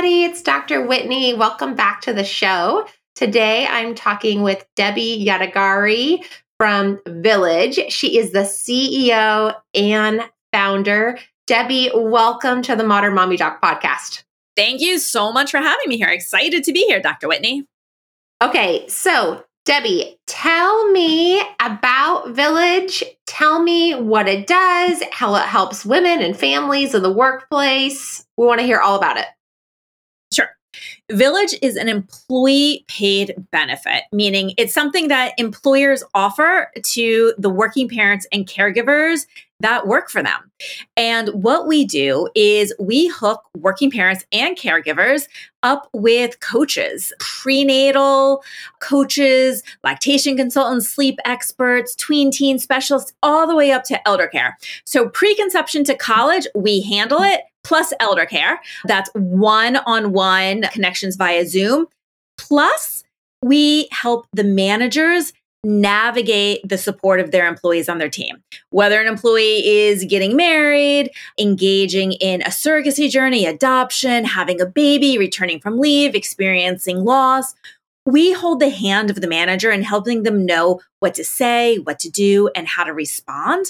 Everybody. It's Dr. Whitney. Welcome back to the show. Today, I'm talking with Debi Yadegari from Villyge. She is the CEO and founder. Debi, welcome to the Modern Mommy Doc podcast. Thank you so much for having me here. Excited to be here, Dr. Whitney. Okay, so Debi, tell me about Villyge. Tell me what it does, how it helps women and families in the workplace. We want to hear all about it. Villyge is an employee paid benefit, meaning it's something that employers offer to the working parents and caregivers that work for them. And what we do is we hook working parents and caregivers up with coaches, prenatal coaches, lactation consultants, sleep experts, tween teen specialists, all the way up to elder care. So, preconception to college, we handle it, plus elder care. That's one on one connections via Zoom. Plus, we help the managers navigate the support of their employees on their team. Whether an employee is getting married, engaging in a surrogacy journey, adoption, having a baby, returning from leave, experiencing loss, we hold the hand of the manager in helping them know what to say, what to do, and how to respond.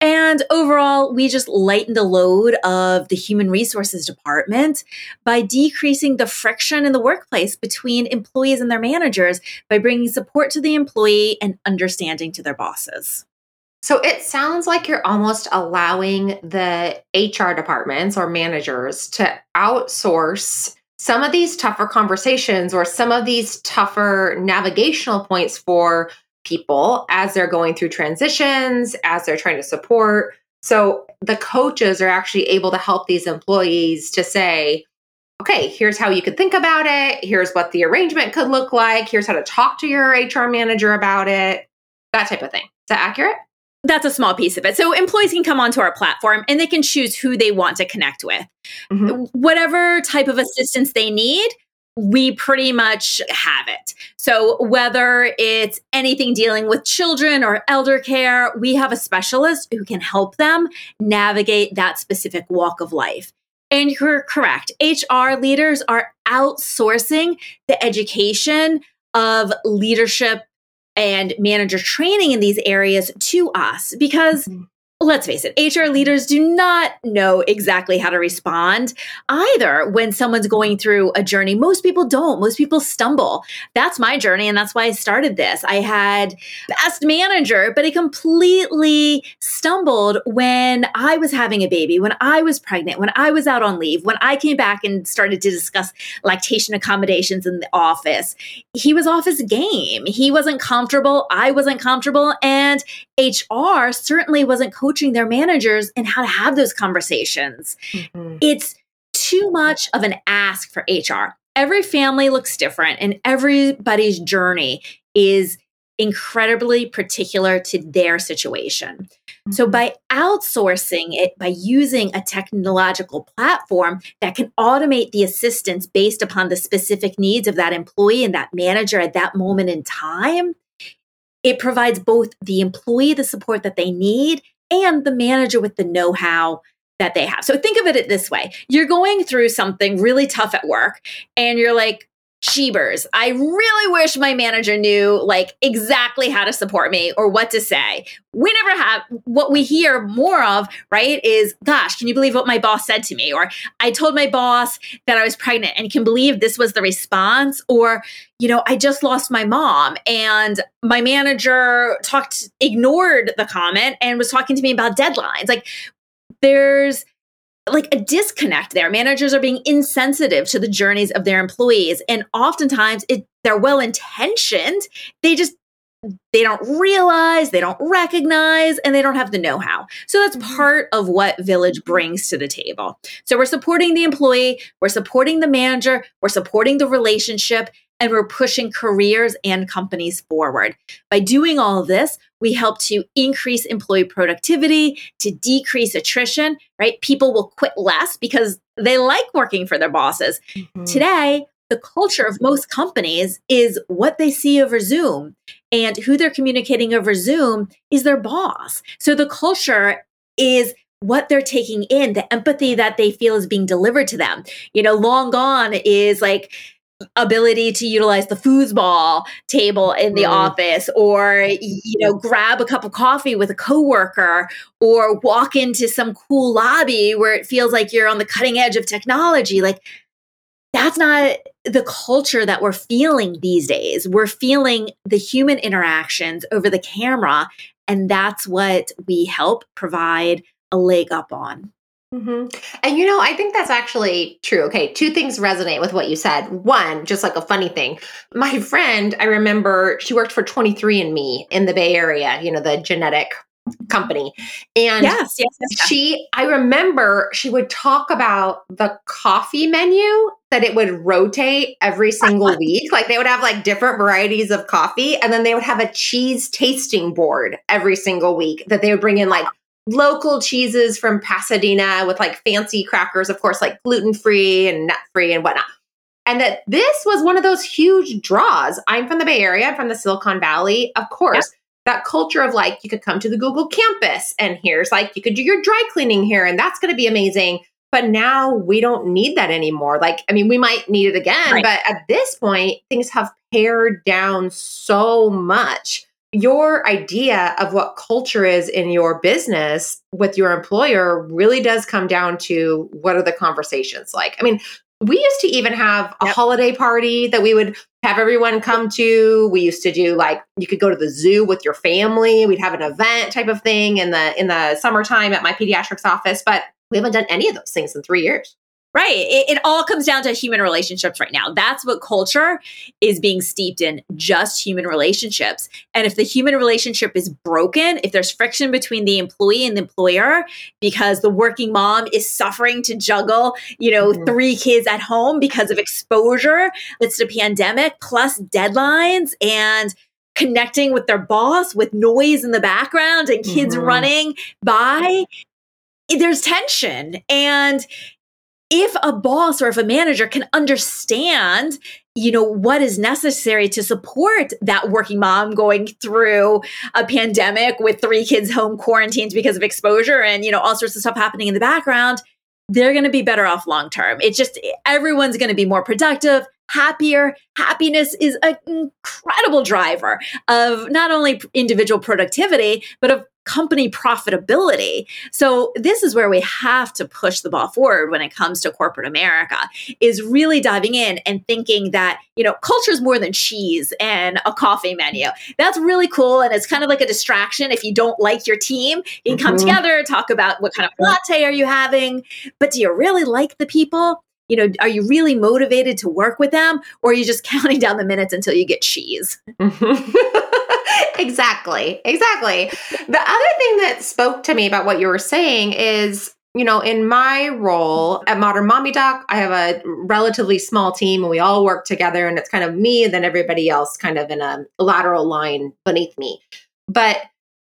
And overall, we just lighten the load of the human resources department by decreasing the friction in the workplace between employees and their managers by bringing support to the employee and understanding to their bosses. So it sounds like you're almost allowing the HR departments or managers to outsource some of these tougher conversations or some of these tougher navigational points for people as they're going through transitions, as they're trying to support. So the coaches are actually able to help these employees to say, okay, here's how you could think about it. Here's what the arrangement could look like. Here's how to talk to your HR manager about it, that type of thing. Is that accurate? That's a small piece of it. So employees can come onto our platform and they can choose who they want to connect with. Mm-hmm. Whatever type of assistance they need, we pretty much have it. So, whether it's anything dealing with children or elder care, we have a specialist who can help them navigate that specific walk of life. And you're correct. HR leaders are outsourcing the education of leadership and manager training in these areas to us because mm-hmm let's face it, HR leaders do not know exactly how to respond either when someone's going through a journey. Most people don't. Most people stumble. That's my journey. And that's why I started this. I had best manager, but I completely stumbled when I was having a baby, when I was pregnant, when I was out on leave, when I came back and started to discuss lactation accommodations in the office. He was off his game. He wasn't comfortable. I wasn't comfortable. And HR certainly wasn't coaching their managers in how to have those conversations. Mm-hmm. It's too much of an ask for HR. Every family looks different, and everybody's journey is incredibly particular to their situation. Mm-hmm. So, by outsourcing it, by using a technological platform that can automate the assistance based upon the specific needs of that employee and that manager at that moment in time, it provides both the employee the support that they need and the manager with the know how that they have. So think of it this way you're going through something really tough at work, and you're like, Cheebers, I really wish my manager knew like exactly how to support me or what to say. We never have what we hear more of, right? Is gosh, can you believe what my boss said to me? Or I told my boss that I was pregnant and can believe this was the response. Or, you know, I just lost my mom and my manager talked, ignored the comment and was talking to me about deadlines. Like there's like a disconnect there. Managers are being insensitive to the journeys of their employees. And oftentimes it, they're well intentioned. They just they don't realize, they don't recognize, and they don't have the know how. So that's mm-hmm. part of what Villyge brings to the table. So we're supporting the employee, we're supporting the manager, we're supporting the relationship, and we're pushing careers and companies forward. By doing all of this, we help to increase employee productivity, to decrease attrition, right? People will quit less because they like working for their bosses. Mm-hmm. Today, the culture of most companies is what they see over Zoom, and who they're communicating over Zoom is their boss. So the culture is what they're taking in, the empathy that they feel is being delivered to them. You know, long gone is like, ability to utilize the foosball table in the mm. office or you know grab a cup of coffee with a coworker or walk into some cool lobby where it feels like you're on the cutting edge of technology. Like that's not the culture that we're feeling these days. We're feeling the human interactions over the camera and that's what we help provide a leg up on Mm-hmm. And you know, I think that's actually true. Okay, two things resonate with what you said. One, just like a funny thing. My friend, I remember she worked for 23andMe in the Bay Area, you know, the genetic company. And yes, yes, yes, she, I remember she would talk about the coffee menu that it would rotate every single week. Like they would have like different varieties of coffee and then they would have a cheese tasting board every single week that they would bring in like local cheeses from Pasadena with like fancy crackers, of course, like gluten free and nut free and whatnot. And that this was one of those huge draws. I'm from the Bay Area, I'm from the Silicon Valley. Of course, that culture of like you could come to the Google campus and here's like you could do your dry cleaning here and that's going to be amazing. But now we don't need that anymore. Like, I mean, we might need it again, right. but at this point, things have pared down so much your idea of what culture is in your business with your employer really does come down to what are the conversations like. I mean, we used to even have a yep. holiday party that we would have everyone come to. We used to do like you could go to the zoo with your family. We'd have an event type of thing in the in the summertime at my pediatrics office, but we haven't done any of those things in 3 years. Right. It, it, all comes down to human relationships right now. That's what culture is being steeped in just human relationships. And if the human relationship is broken, if there's friction between the employee and the employer because the working mom is suffering to juggle, you know, mm-hmm. three kids at home because of exposure, it's a pandemic plus deadlines and connecting with their boss with noise in the background and kids mm-hmm. running by, there's tension. And if a boss or if a manager can understand you know what is necessary to support that working mom going through a pandemic with three kids home quarantined because of exposure and you know all sorts of stuff happening in the background they're going to be better off long term. It's just everyone's going to be more productive happier. Happiness is an incredible driver of not only individual productivity but of company profitability. So this is where we have to push the ball forward when it comes to corporate America is really diving in and thinking that, you know, culture is more than cheese and a coffee menu. That's really cool and it's kind of like a distraction if you don't like your team. You can come mm-hmm. together, talk about what kind of latte are you having, but do you really like the people? you know, are you really motivated to work with them or are you just counting down the minutes until you get cheese? exactly. Exactly. The other thing that spoke to me about what you were saying is you know, in my role at Modern Mommy Doc, I have a relatively small team and we all work together and it's kind of me and then everybody else kind of in a lateral line beneath me. But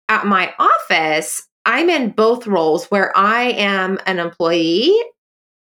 at my office, I'm in both roles where I am an employee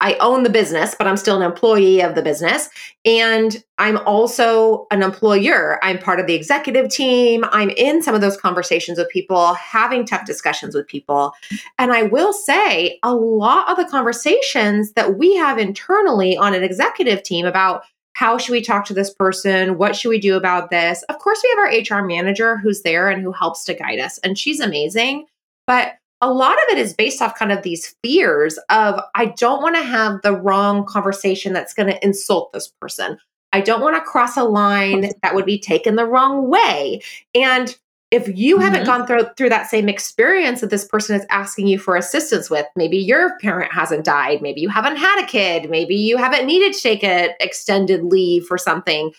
I own the business, but I'm still an employee of the business. And I'm also an employer. I'm part of the executive team. I'm in some of those conversations with people, having tough discussions with people. And I will say a lot of the conversations that we have internally on an executive team about how should we talk to this person? What should we do about this? Of course, we have our HR manager who's there and who helps to guide us, and she's amazing. But a lot of it is based off kind of these fears of I don't want to have the wrong conversation that's going to insult this person. I don't want to cross a line that would be taken the wrong way. And if you mm-hmm. haven't gone through through that same experience that this person is asking you for assistance with, maybe your parent hasn't died, maybe you haven't had a kid, maybe you haven't needed to take an extended leave for something.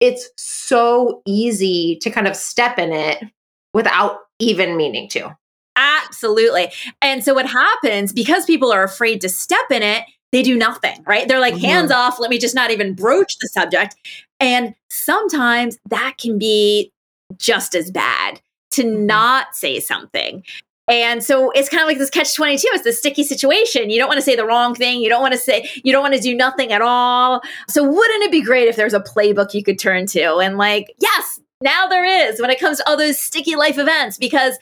It's so easy to kind of step in it without even meaning to. Absolutely. And so what happens because people are afraid to step in it, they do nothing, right? They're like, mm-hmm. hands off, let me just not even broach the subject. And sometimes that can be just as bad to mm-hmm. not say something. And so it's kind of like this catch 22. It's this sticky situation. You don't want to say the wrong thing. You don't want to say, you don't want to do nothing at all. So wouldn't it be great if there's a playbook you could turn to? And like, yes, now there is when it comes to all those sticky life events, because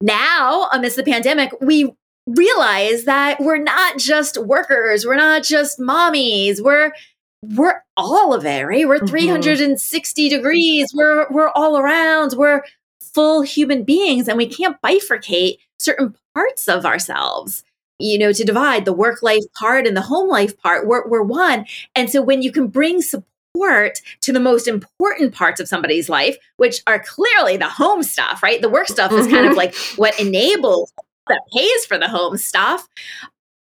now amidst the pandemic, we realize that we're not just workers, we're not just mommies, we're we're all of it, right? We're mm-hmm. 360 degrees. We're we're all around. We're full human beings and we can't bifurcate certain parts of ourselves you know to divide the work life part and the home life part we're, we're one and so when you can bring support to the most important parts of somebody's life which are clearly the home stuff right the work stuff is kind of mm-hmm. like what enables that pays for the home stuff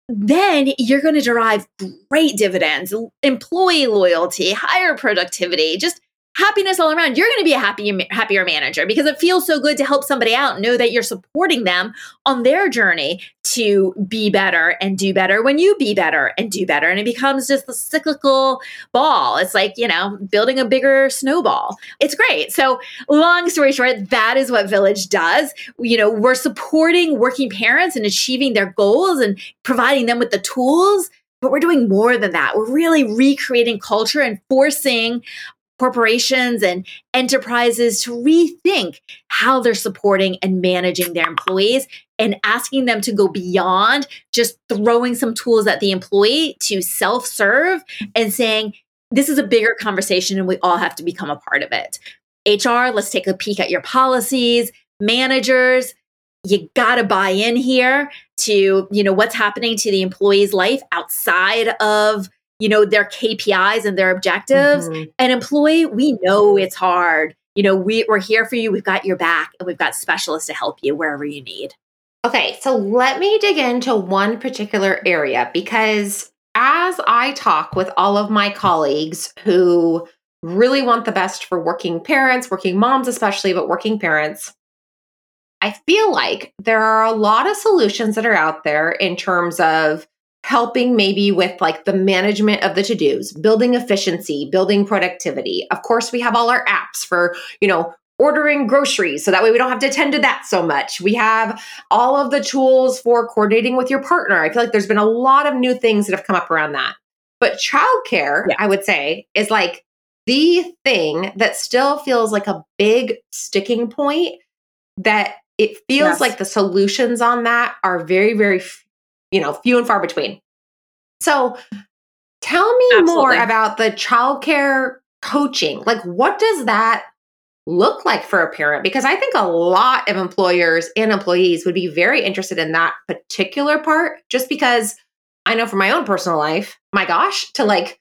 then you're going to derive great dividends, employee loyalty, higher productivity, just happiness all around. You're going to be a happy, happier manager because it feels so good to help somebody out, know that you're supporting them on their journey to be better and do better when you be better and do better. And it becomes just the cyclical ball. It's like, you know, building a bigger snowball. It's great. So, long story short, that is what Villyge does. You know, we're supporting working parents and achieving their goals and providing them with the tools but we're doing more than that. We're really recreating culture and forcing corporations and enterprises to rethink how they're supporting and managing their employees and asking them to go beyond just throwing some tools at the employee to self serve and saying, this is a bigger conversation and we all have to become a part of it. HR, let's take a peek at your policies. Managers, you got to buy in here to, you know, what's happening to the employee's life outside of you know, their KPIs and their objectives. Mm-hmm. An employee, we know it's hard. You know, we, we're here for you. We've got your back and we've got specialists to help you wherever you need. Okay, so let me dig into one particular area because as I talk with all of my colleagues who really want the best for working parents, working moms especially, but working parents, I feel like there are a lot of solutions that are out there in terms of helping maybe with like the management of the to-dos, building efficiency, building productivity. Of course, we have all our apps for, you know, ordering groceries so that way we don't have to attend to that so much. We have all of the tools for coordinating with your partner. I feel like there's been a lot of new things that have come up around that. But childcare, yeah. I would say, is like the thing that still feels like a big sticking point that it feels yes. like the solutions on that are very, very you know, few and far between. So tell me Absolutely. more about the childcare coaching. Like, what does that look like for a parent? Because I think a lot of employers and employees would be very interested in that particular part, just because I know from my own personal life, my gosh, to like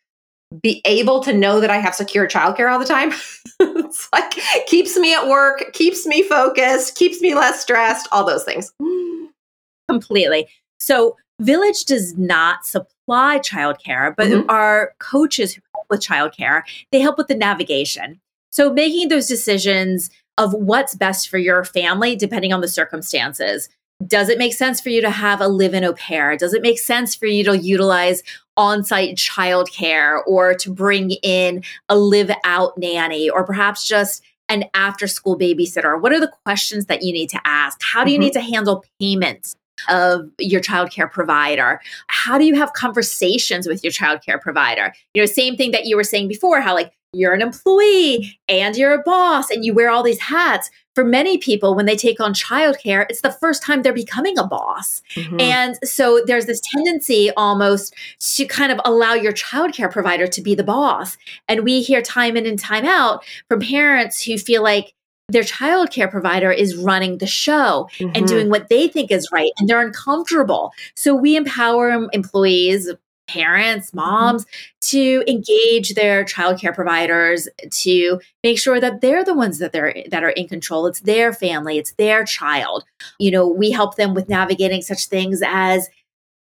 be able to know that I have secure childcare all the time. it's like keeps me at work, keeps me focused, keeps me less stressed, all those things. Completely. So Villyge does not supply childcare, but mm-hmm. our coaches who help with childcare, they help with the navigation. So making those decisions of what's best for your family, depending on the circumstances. Does it make sense for you to have a live in au pair? Does it make sense for you to utilize on site childcare or to bring in a live out nanny or perhaps just an after school babysitter? What are the questions that you need to ask? How do you mm-hmm. need to handle payments? Of your childcare provider? How do you have conversations with your childcare provider? You know, same thing that you were saying before, how like you're an employee and you're a boss and you wear all these hats. For many people, when they take on childcare, it's the first time they're becoming a boss. Mm-hmm. And so there's this tendency almost to kind of allow your childcare provider to be the boss. And we hear time in and time out from parents who feel like their childcare provider is running the show mm-hmm. and doing what they think is right and they're uncomfortable. So we empower employees parents, moms to engage their childcare providers to make sure that they're the ones that they're that are in control. It's their family, it's their child. You know, we help them with navigating such things as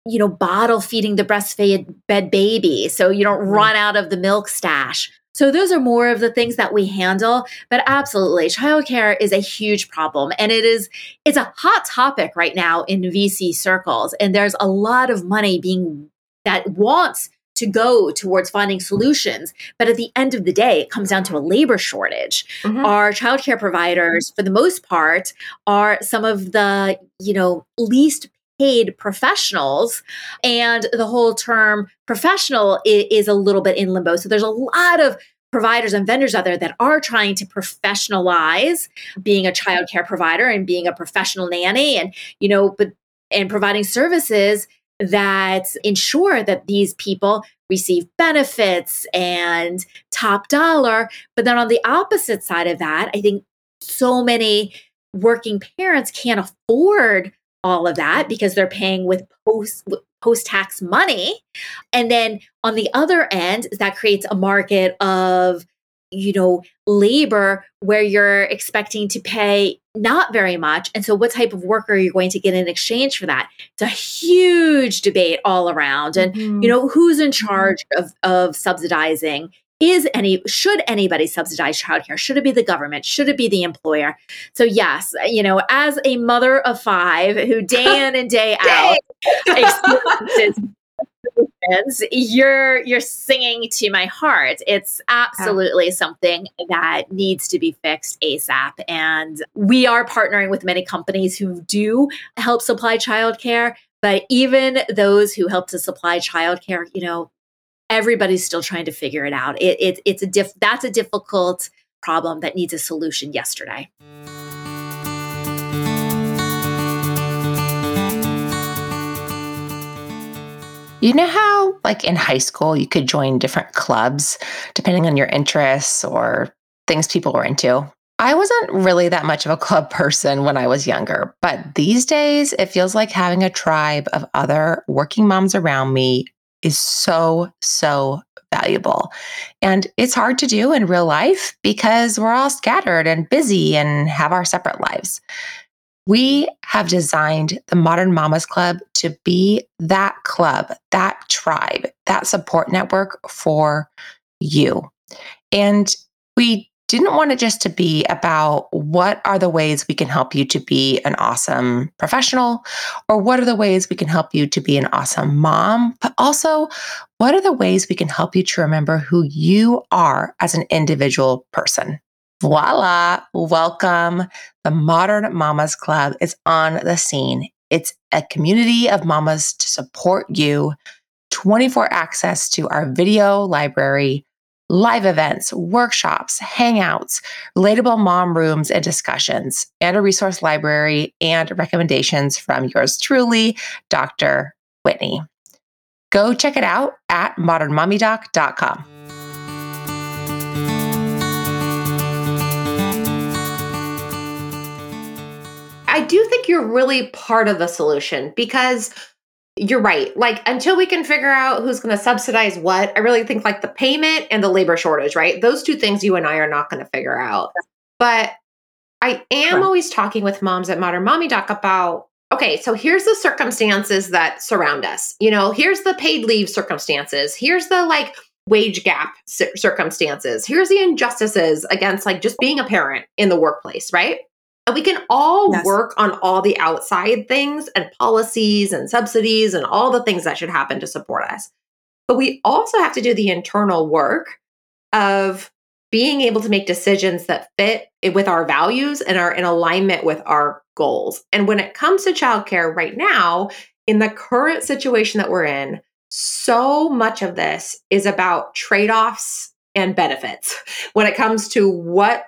you know, bottle feeding the breastfed bed baby so you don't mm-hmm. run out of the milk stash. So those are more of the things that we handle, but absolutely childcare is a huge problem and it is it's a hot topic right now in VC circles and there's a lot of money being that wants to go towards finding solutions. But at the end of the day, it comes down to a labor shortage. Mm-hmm. Our childcare providers, for the most part, are some of the, you know, least paid professionals. And the whole term professional is, is a little bit in limbo. So there's a lot of providers and vendors out there that are trying to professionalize being a childcare provider and being a professional nanny and you know but and providing services that ensure that these people receive benefits and top dollar but then on the opposite side of that i think so many working parents can't afford all of that because they're paying with post post tax money and then on the other end that creates a market of you know labor where you're expecting to pay not very much and so what type of worker are you going to get in exchange for that it's a huge debate all around and mm-hmm. you know who's in mm-hmm. charge of of subsidizing is any should anybody subsidize childcare? Should it be the government? Should it be the employer? So yes you know as a mother of five who day in and day out experiences you're you're singing to my heart. It's absolutely yeah. something that needs to be fixed asap and we are partnering with many companies who do help supply childcare but even those who help to supply childcare you know everybody's still trying to figure it out. It, it, it's a diff, that's a difficult problem that needs a solution yesterday. You know how, like in high school, you could join different clubs depending on your interests or things people were into? I wasn't really that much of a club person when I was younger, but these days it feels like having a tribe of other working moms around me is so, so valuable. And it's hard to do in real life because we're all scattered and busy and have our separate lives. We have designed the Modern Mamas Club to be that club, that tribe, that support network for you. And we didn't want it just to be about what are the ways we can help you to be an awesome professional or what are the ways we can help you to be an awesome mom, but also what are the ways we can help you to remember who you are as an individual person. Voila, welcome. The Modern Mamas Club is on the scene. It's a community of mamas to support you, 24 access to our video library live events, workshops, hangouts, relatable mom rooms and discussions, and a resource library and recommendations from yours truly, Dr. Whitney. Go check it out at modernmommydoc.com. I do think you're really part of the solution because you're right. Like until we can figure out who's going to subsidize what, I really think like the payment and the labor shortage, right? Those two things you and I are not going to figure out. But I am right. always talking with moms at Modern Mommy Doc about okay, so here's the circumstances that surround us. You know, here's the paid leave circumstances. Here's the like wage gap circumstances. Here's the injustices against like just being a parent in the workplace, right? And we can all yes. work on all the outside things and policies and subsidies and all the things that should happen to support us. But we also have to do the internal work of being able to make decisions that fit with our values and are in alignment with our goals. And when it comes to childcare right now, in the current situation that we're in, so much of this is about trade offs and benefits when it comes to what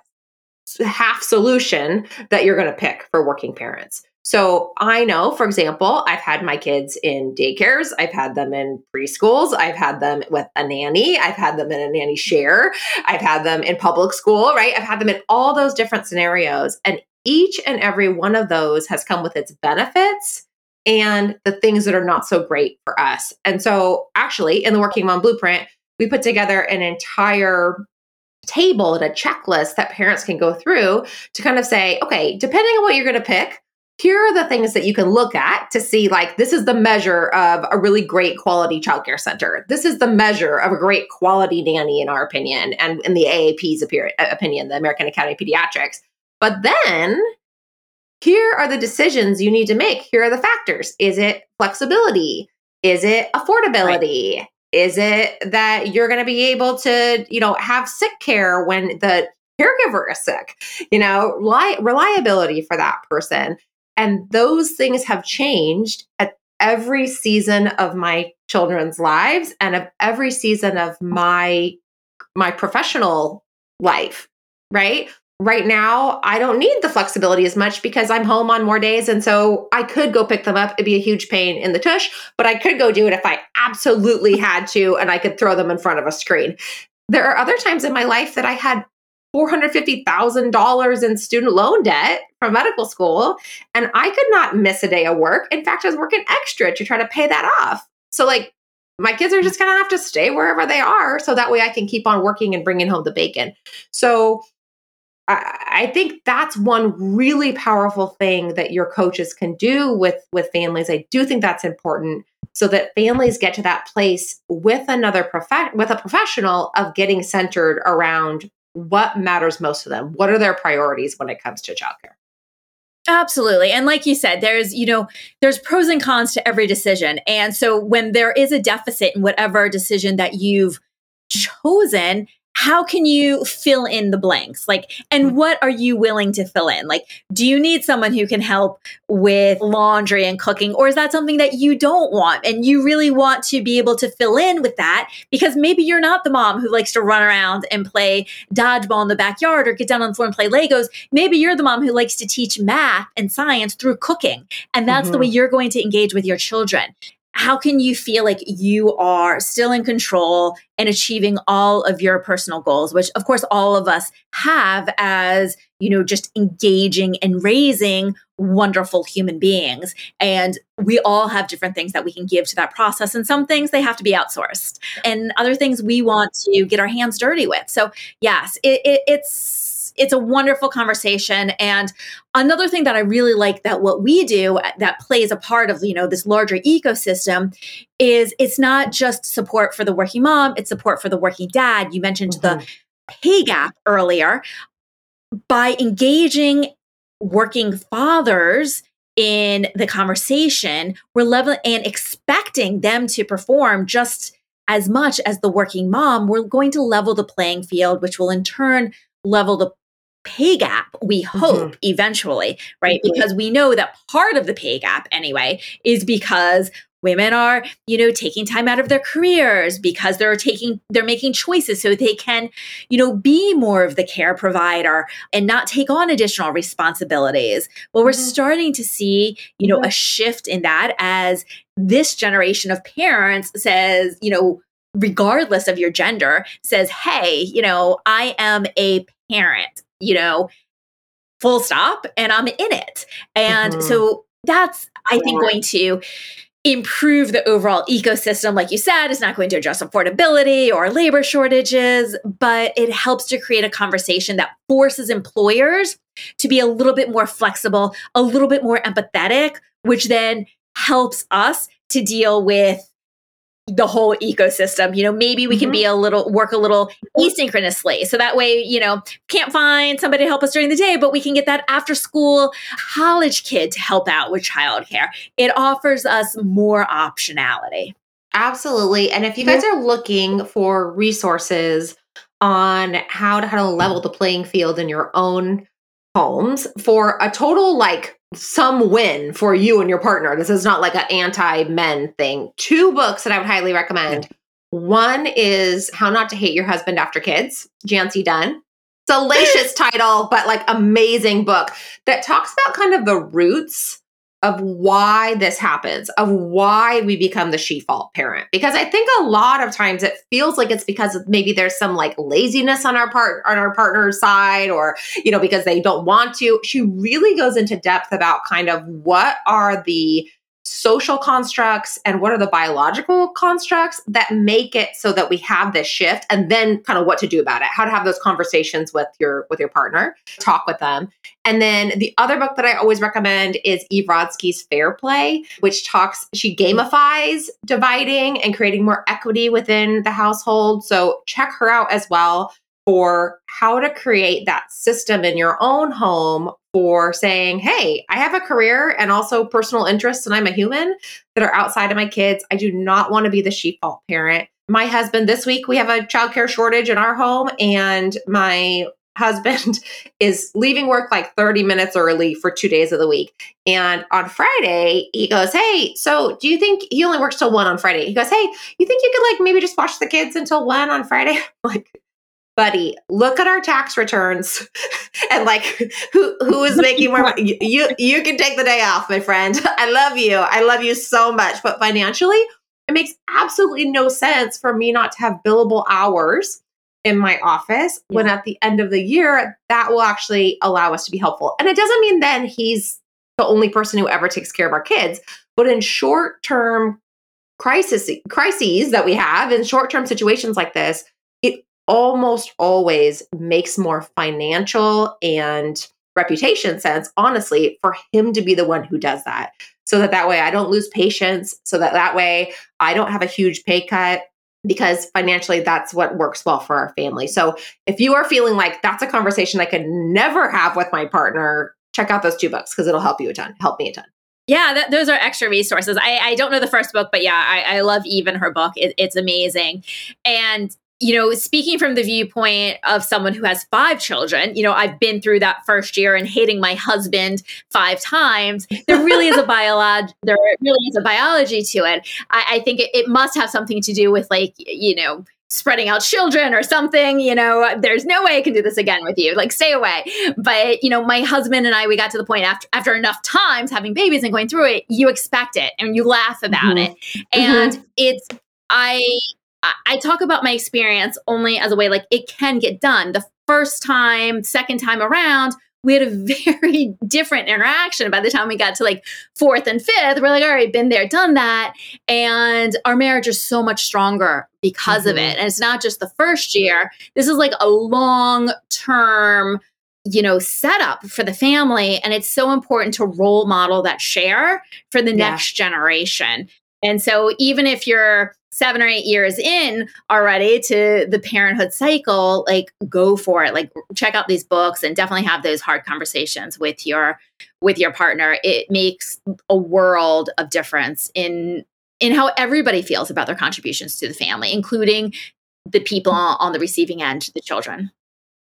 half solution that you're going to pick for working parents. So I know, for example, I've had my kids in daycares, I've had them in preschools, I've had them with a nanny, I've had them in a nanny share, I've had them in public school, right? I've had them in all those different scenarios. And each and every one of those has come with its benefits and the things that are not so great for us. And so, actually, in the Working Mom Blueprint, we put together an entire table and a checklist that parents can go through to kind of say, okay, depending on what you're going to pick, here are the things that you can look at to see like this is the measure of a really great quality childcare center. This is the measure of a great quality nanny in our opinion and in the AAP's uh, opinion, the American Academy of Pediatrics. But then here are the decisions you need to make. Here are the factors. Is it flexibility? Is it affordability? Right. Is it that you're going to be able to, you know, have sick care when the caregiver is sick? You know, li- reliability for that person. And those things have changed at every season of my children's lives and of every season of my my professional life, right? Right now I don't need the flexibility as much because I'm home on more days. And so I could go pick them up. It'd be a huge pain in the tush, but I could go do it if I absolutely had to and I could throw them in front of a screen. There are other times in my life that I had $450,000 in student loan debt from medical school, and I could not miss a day of work. In fact, I was working extra to try to pay that off. So, like, my kids are just going to have to stay wherever they are so that way I can keep on working and bringing home the bacon. So, I, think that's one really powerful thing that your coaches can do with with families. I do think that's important so that families get to that place with another prof- with a professional of getting centered around what matters most to them. What are their priorities when it comes to childcare? Absolutely. And like you said, there's, you know, there's pros and cons to every decision. And so when there is a deficit in whatever decision that you've chosen, how can you fill in the blanks? Like, and mm-hmm. what are you willing to fill in? Like, do you need someone who can help with laundry and cooking? Or is that something that you don't want and you really want to be able to fill in with that? Because maybe you're not the mom who likes to run around and play dodgeball in the backyard or get down on the floor and play Legos. Maybe you're the mom who likes to teach math and science through cooking. And that's mm-hmm. the way you're going to engage with your children how can you feel like you are still in control and achieving all of your personal goals which of course all of us have as you know just engaging and raising wonderful human beings. And we all have different things that we can give to that process and some things they have to be outsourced. And other things we want to get our hands dirty with. So yes it, it, it's it's a wonderful conversation. And another thing that I really like that what we do uh, that plays a part of you know this larger ecosystem is it's not just support for the working mom; it's support for the working dad. You mentioned mm-hmm. the pay gap earlier. By engaging working fathers in the conversation, we're level and expecting them to perform just as much as the working mom, we're going to level the playing field, which will in turn level the pay gap, we hope mm-hmm. eventually, right? Mm-hmm. Because we know that part of the pay gap, anyway, is because women are you know taking time out of their careers because they're taking they're making choices so they can you know be more of the care provider and not take on additional responsibilities well we're mm-hmm. starting to see you know a shift in that as this generation of parents says you know regardless of your gender says hey you know i am a parent you know, full stop, and I'm in it. And mm-hmm. so that's, I think, going to improve the overall ecosystem. Like you said, it's not going to address affordability or labor shortages, but it helps to create a conversation that forces employers to be a little bit more flexible, a little bit more empathetic, which then helps us to deal with the whole ecosystem. You know, maybe we mm-hmm. can be a little work a little asynchronously. So that way, you know, can't find somebody to help us during the day, but we can get that after school college kid to help out with childcare. It offers us more optionality. Absolutely. And if you guys are looking for resources on how to how to level the playing field in your own homes for a total like some win for you and your partner. This is not like an anti men thing. Two books that I would highly recommend. One is How Not to Hate Your Husband After Kids, Jancee Dunn. Salacious title, but like amazing book that talks about kind of the roots of why this happens, of why we become the she fault parent. Because I think a lot of times it feels like it's because maybe there's some like laziness on our part on our partner's side or you know because they don't want to. She really goes into depth about kind of what are the social constructs and what are the biological constructs that make it so that we have this shift and then kind of what to do about it how to have those conversations with your with your partner talk with them. And then the other book that i always recommend is eve rodsky's fair play which talks she gamifies dividing and creating more equity within the household. So check her out as well for how to create that system in your own home for saying, hey, I have a career and also personal interests, and I'm a human that are outside of my kids. I do not want to be the sheepfault parent. My husband, this week, we have a childcare shortage in our home, and my husband is leaving work like 30 minutes early for two days of the week. And on Friday, he goes, Hey, so do you think he only works till one on Friday? He goes, Hey, you think you could like maybe just watch the kids until one on Friday? Like, buddy, look at our tax returns and like who who is making more money. You you can take the day off, my friend. I love you. I love you so much. But financially, it makes absolutely no sense for me not to have billable hours in my office yeah. when at the end of the year that will actually allow us to be helpful. And it doesn't mean then he's the only person who ever takes care of our kids, but in short-term crisis crises that we have in short-term situations like this, it almost always makes more financial and reputation sense honestly for him to be the one who does that so that that way i don't lose patience so that that way i don't have a huge pay cut because financially that's what works well for our family so if you are feeling like that's a conversation i could never have with my partner check out those two books because it'll help you a ton help me a ton yeah, those are extra resources. I, I don't know the first book, but yeah, I, I love even her book. It, it's amazing. And you know, speaking from the viewpoint of someone who has five children, you know, I've been through that first year and hating my husband five times. There really is a biology. There really is a biology to it. I, I think it, it must have something to do with like, you know, spreading out children or something you know there's no way i can do this again with you like stay away but you know my husband and i we got to the point after after enough times having babies and going through it you expect it and you laugh about mm-hmm. it and mm-hmm. it's i I talk about my experience only as a way like it can get done. The first time, second time around, we had a very different interaction by the time we got to like fourth and fifth. We're like, all right, been there, done that. And our marriage is so much stronger because mm-hmm. of it. And it's not just the first year, this is like a long term you know setup for the family and it's so important to role model that share for the yeah. next generation and so even if you're seven or eight years in already to the parenthood cycle, like go for it. Like check out these books and definitely have those hard conversations with your with your partner. It makes a world of difference in in how everybody feels about their contributions to the family, including the people on the receiving end, the children.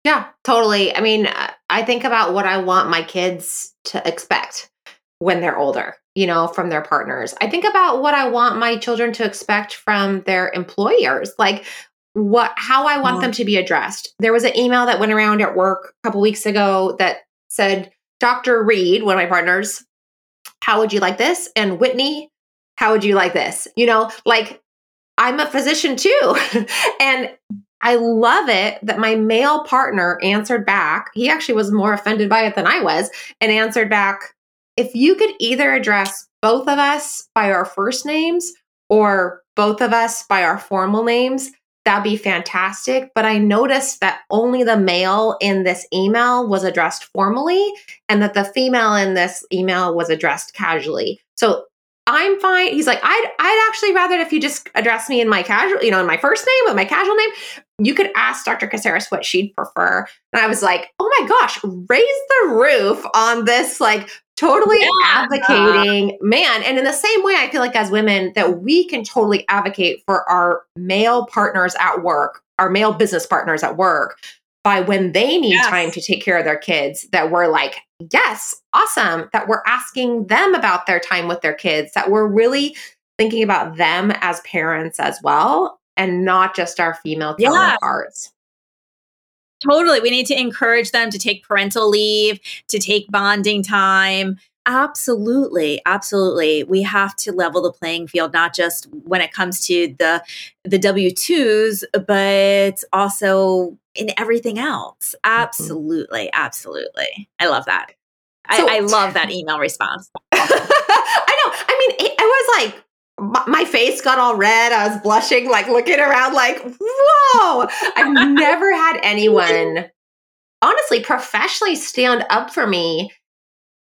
Yeah, totally. I mean, I think about what I want my kids to expect when they're older you know, from their partners. I think about what I want my children to expect from their employers, like what how I want them mm-hmm. to be addressed. There was an email that went around at work a couple weeks ago that said, "Dr. Reed, one of my partners, how would you like this?" and Whitney, how would you like this? You know, like I'm a physician too. and I love it that my male partner answered back. He actually was more offended by it than I was and answered back, if you could either address both of us by our first names or both of us by our formal names, that'd be fantastic. But I noticed that only the male in this email was addressed formally and that the female in this email was addressed casually. So I'm fine. He's like, I'd I'd actually rather if you just address me in my casual, you know, in my first name with my casual name. You could ask Dr. Casares what she'd prefer. And I was like, oh my gosh, raise the roof on this like totally yeah. advocating man and in the same way i feel like as women that we can totally advocate for our male partners at work our male business partners at work by when they need yes. time to take care of their kids that we're like yes awesome that we're asking them about their time with their kids that we're really thinking about them as parents as well and not just our female counterparts Totally. We need to encourage them to take parental leave, to take bonding time. Absolutely. Absolutely. We have to level the playing field, not just when it comes to the the W-2s, but also in everything else. Mm-hmm. Absolutely. Absolutely. I love that. So, I, I love that email response. I know. I mean, it, it was like my face got all red. I was blushing, like looking around, like, whoa. I've never had anyone, honestly, professionally stand up for me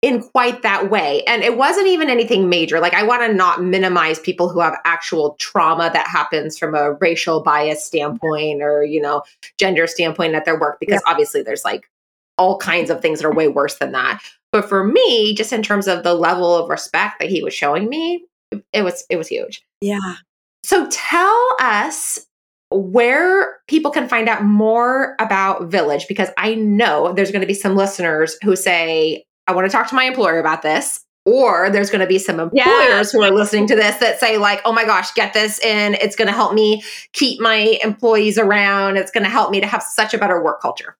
in quite that way. And it wasn't even anything major. Like, I want to not minimize people who have actual trauma that happens from a racial bias standpoint or, you know, gender standpoint at their work, because yeah. obviously there's like all kinds of things that are way worse than that. But for me, just in terms of the level of respect that he was showing me, it was it was huge. Yeah. So tell us where people can find out more about Villyge because I know there's going to be some listeners who say I want to talk to my employer about this or there's going to be some employers yeah. who are listening to this that say like oh my gosh get this in it's going to help me keep my employees around it's going to help me to have such a better work culture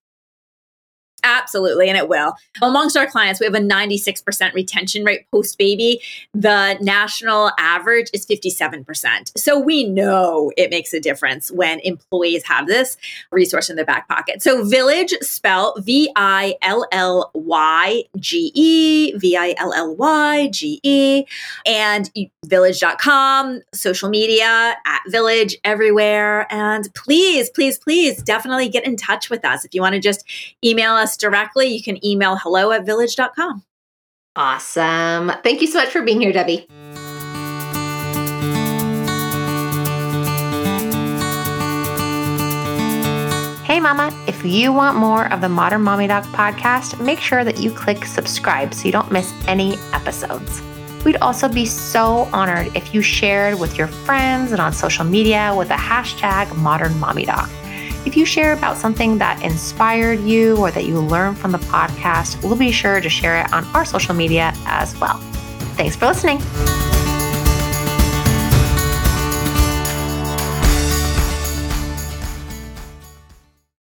Absolutely, and it will. Amongst our clients, we have a 96% retention rate post baby. The national average is 57%. So we know it makes a difference when employees have this resource in their back pocket. So Villyge, spell V I L L Y G E, V I L L Y G E, and villyge.com, social media, at Villyge, everywhere. And please, please, please definitely get in touch with us. If you want to just email us us directly, you can email hello at villyge.com. Awesome. Thank you so much for being here, Debi. Hey, Mama, if you want more of the Modern Mommy Doc podcast, make sure that you click subscribe so you don't miss any episodes. We'd also be so honored if you shared with your friends and on social media with the hashtag Modern Mommy Doc. If you share about something that inspired you or that you learned from the podcast, we'll be sure to share it on our social media as well. Thanks for listening.